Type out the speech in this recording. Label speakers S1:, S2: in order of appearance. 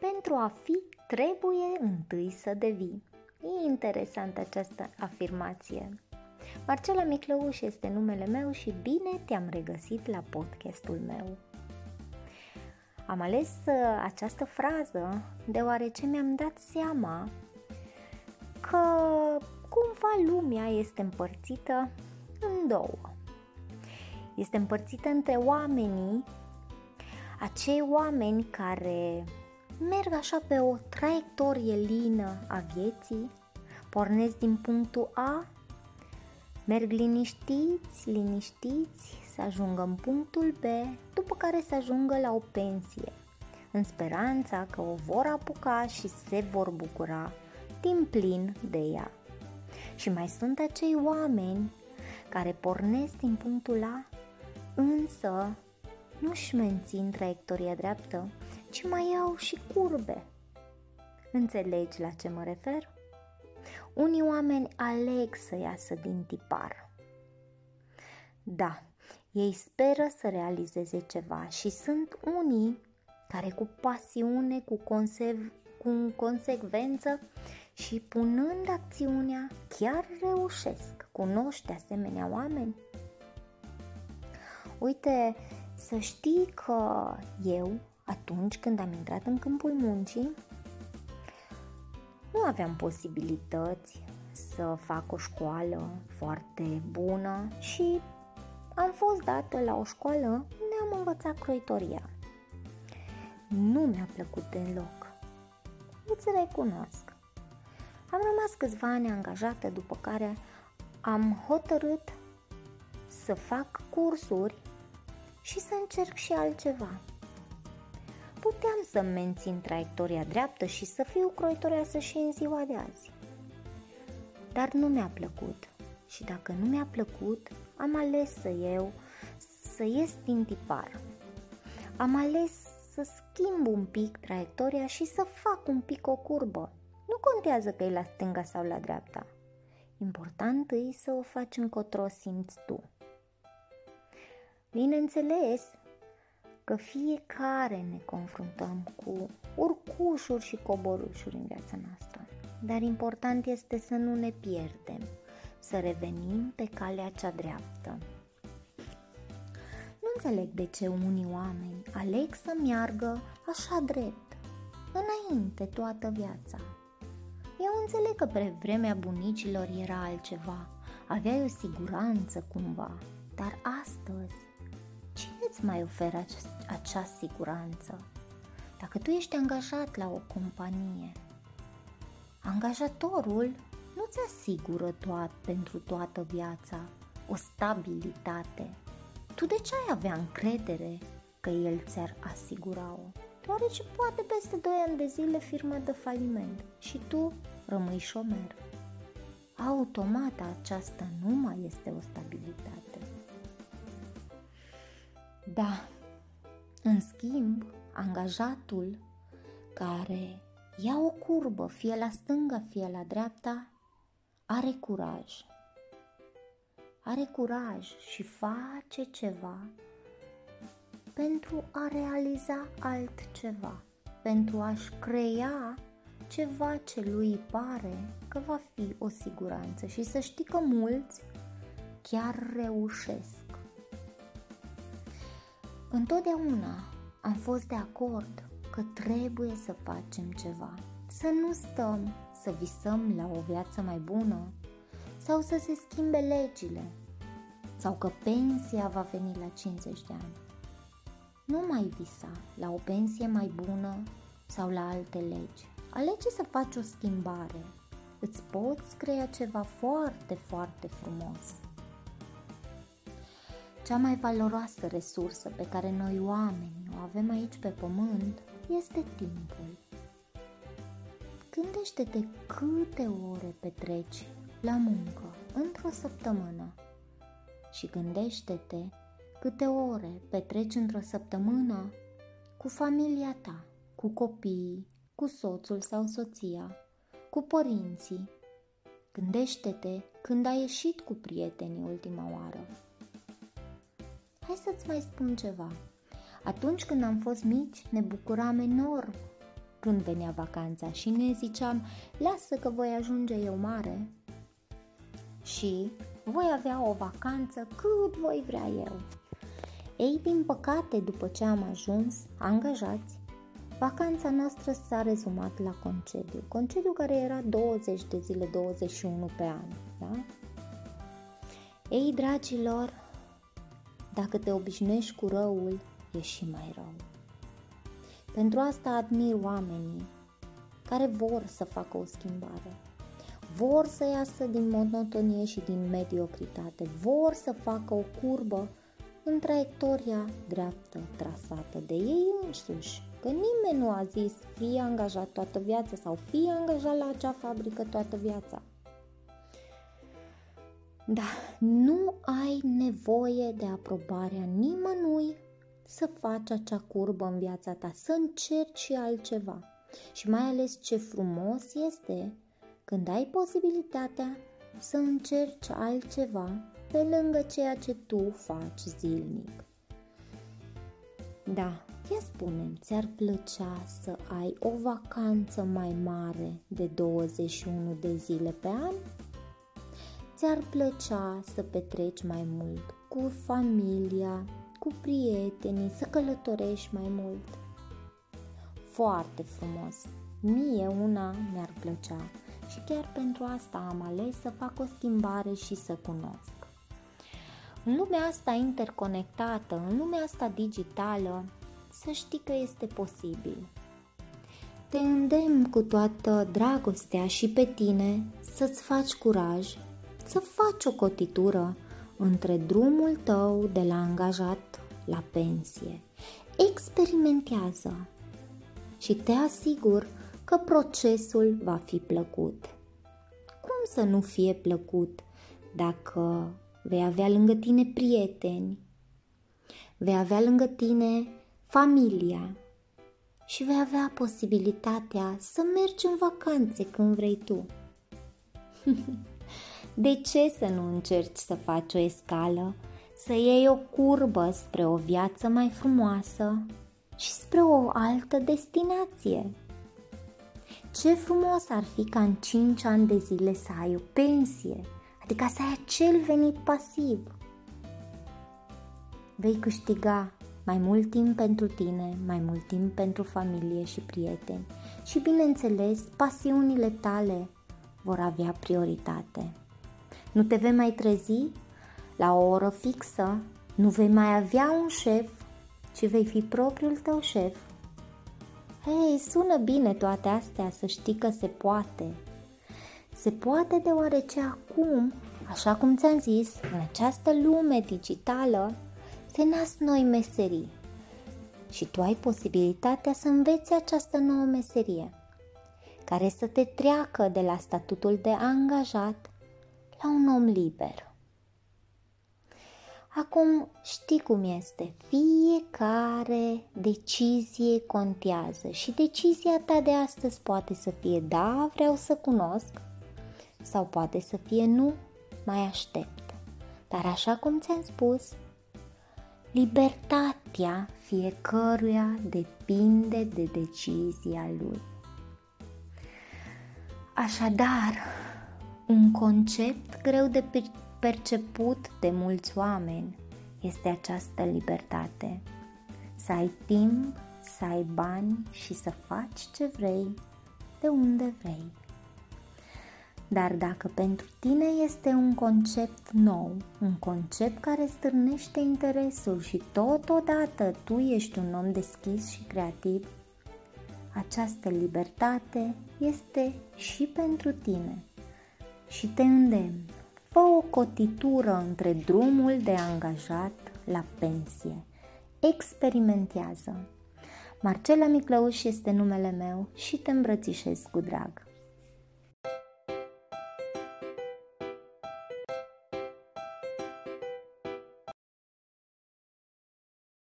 S1: Pentru a fi, trebuie întâi să devii. E interesantă această afirmație. Marcela Miclăuș este numele meu și bine te-am regăsit la podcastul meu. Am ales uh, această frază deoarece mi-am dat seama că cumva lumea este împărțită în două. Este împărțită între oamenii, acei oameni care merg așa pe o traiectorie lină a vieții, pornesc din punctul A, merg liniștiți, liniștiți să ajungă în punctul B, după care să ajungă la o pensie, în speranța că o vor apuca și se vor bucura din plin de ea. Și mai sunt acei oameni care pornesc din punctul A, însă nu-și mențin traiectoria dreaptă, ci mai au și curbe. Înțelegi la ce mă refer? Unii oameni aleg să iasă din tipar. Da, ei speră să realizeze ceva și sunt unii care cu pasiune, cu, consev, cu consecvență și punând acțiunea chiar reușesc. Cunoști asemenea oameni? Uite, să știi că eu, atunci când am intrat în câmpul muncii, nu aveam posibilități să fac o școală foarte bună și am fost dată la o școală unde am învățat croitoria. Nu mi-a plăcut deloc. Îți recunosc. Am rămas câțiva ani angajată, după care am hotărât să fac cursuri și să încerc și altceva. Puteam să mențin traiectoria dreaptă și să fiu croitoreasă și în ziua de azi. Dar nu mi-a plăcut și dacă nu mi-a plăcut, am ales să eu să ies din tipar. Am ales să schimb un pic traiectoria și să fac un pic o curbă. Nu contează că e la stânga sau la dreapta. Important e să o faci încotro simți tu. Bineînțeles că fiecare ne confruntăm cu urcușuri și coborușuri în viața noastră, dar important este să nu ne pierdem, să revenim pe calea cea dreaptă. Nu înțeleg de ce unii oameni aleg să meargă așa drept, înainte toată viața. Eu înțeleg că pe vremea bunicilor era altceva, aveai o siguranță cumva, dar astăzi cine îți mai oferă acea siguranță? Dacă tu ești angajat la o companie, angajatorul nu ți asigură toat pentru toată viața o stabilitate. Tu de ce ai avea încredere că el ți-ar asigura-o? Deoarece poate peste 2 ani de zile firma dă faliment și tu rămâi șomer. Automat aceasta nu mai este o stabilitate. Da, în schimb, angajatul care ia o curbă, fie la stânga, fie la dreapta, are curaj. Are curaj și face ceva pentru a realiza altceva, pentru a-și crea ceva ce lui pare că va fi o siguranță și să știi că mulți chiar reușesc. Întotdeauna am fost de acord că trebuie să facem ceva, să nu stăm să visăm la o viață mai bună sau să se schimbe legile sau că pensia va veni la 50 de ani. Nu mai visa la o pensie mai bună sau la alte legi. Alege să faci o schimbare. Îți poți crea ceva foarte, foarte frumos. Cea mai valoroasă resursă pe care noi oamenii o avem aici pe pământ este timpul. Gândește-te câte ore petreci la muncă într-o săptămână și gândește-te câte ore petreci într-o săptămână cu familia ta, cu copiii, cu soțul sau soția, cu părinții. Gândește-te când ai ieșit cu prietenii ultima oară. Hai să-ți mai spun ceva. Atunci când am fost mici, ne bucuram enorm când venea vacanța și ne ziceam, lasă că voi ajunge eu mare și voi avea o vacanță cât voi vrea eu. Ei, din păcate, după ce am ajuns angajați, vacanța noastră s-a rezumat la concediu. Concediu care era 20 de zile, 21 pe an. Da? Ei, dragilor, dacă te obișnuiești cu răul, e și mai rău. Pentru asta admir oamenii care vor să facă o schimbare. Vor să iasă din monotonie și din mediocritate. Vor să facă o curbă în traiectoria dreaptă trasată de ei înșiși. Că nimeni nu a zis fie angajat toată viața sau fie angajat la acea fabrică toată viața. Da, nu ai nevoie de aprobarea nimănui să faci acea curbă în viața ta, să încerci și altceva. Și mai ales ce frumos este când ai posibilitatea să încerci altceva pe lângă ceea ce tu faci zilnic. Da, ia spune ți-ar plăcea să ai o vacanță mai mare de 21 de zile pe an? Ți-ar plăcea să petreci mai mult cu familia, cu prietenii, să călătorești mai mult? Foarte frumos! Mie una mi-ar plăcea și chiar pentru asta am ales să fac o schimbare și să cunosc. În lumea asta interconectată, în lumea asta digitală, să știi că este posibil. Te îndemn cu toată dragostea și pe tine să-ți faci curaj, să faci o cotitură între drumul tău de la angajat la pensie. Experimentează și te asigur că procesul va fi plăcut. Cum să nu fie plăcut dacă vei avea lângă tine prieteni, vei avea lângă tine familia și vei avea posibilitatea să mergi în vacanțe când vrei tu. De ce să nu încerci să faci o escală, să iei o curbă spre o viață mai frumoasă și spre o altă destinație? Ce frumos ar fi ca în 5 ani de zile să ai o pensie, adică să ai acel venit pasiv. Vei câștiga mai mult timp pentru tine, mai mult timp pentru familie și prieteni și, bineînțeles, pasiunile tale vor avea prioritate. Nu te vei mai trezi la o oră fixă, nu vei mai avea un șef, ci vei fi propriul tău șef. Hei, sună bine toate astea, să știi că se poate. Se poate deoarece acum, așa cum ți-am zis, în această lume digitală, se nasc noi meserii. Și tu ai posibilitatea să înveți această nouă meserie, care să te treacă de la statutul de angajat la un om liber. Acum știi cum este, fiecare decizie contează și decizia ta de astăzi poate să fie da, vreau să cunosc sau poate să fie nu, mai aștept. Dar așa cum ți-am spus, libertatea fiecăruia depinde de decizia lui. Așadar, un concept greu de perceput de mulți oameni este această libertate. Să ai timp, să ai bani și să faci ce vrei, de unde vrei. Dar dacă pentru tine este un concept nou, un concept care stârnește interesul și totodată tu ești un om deschis și creativ, această libertate este și pentru tine. Și te îndemn Fă o cotitură între drumul de angajat la pensie. Experimentează. Marcela Miclăuș este numele meu și te îmbrățișez cu drag.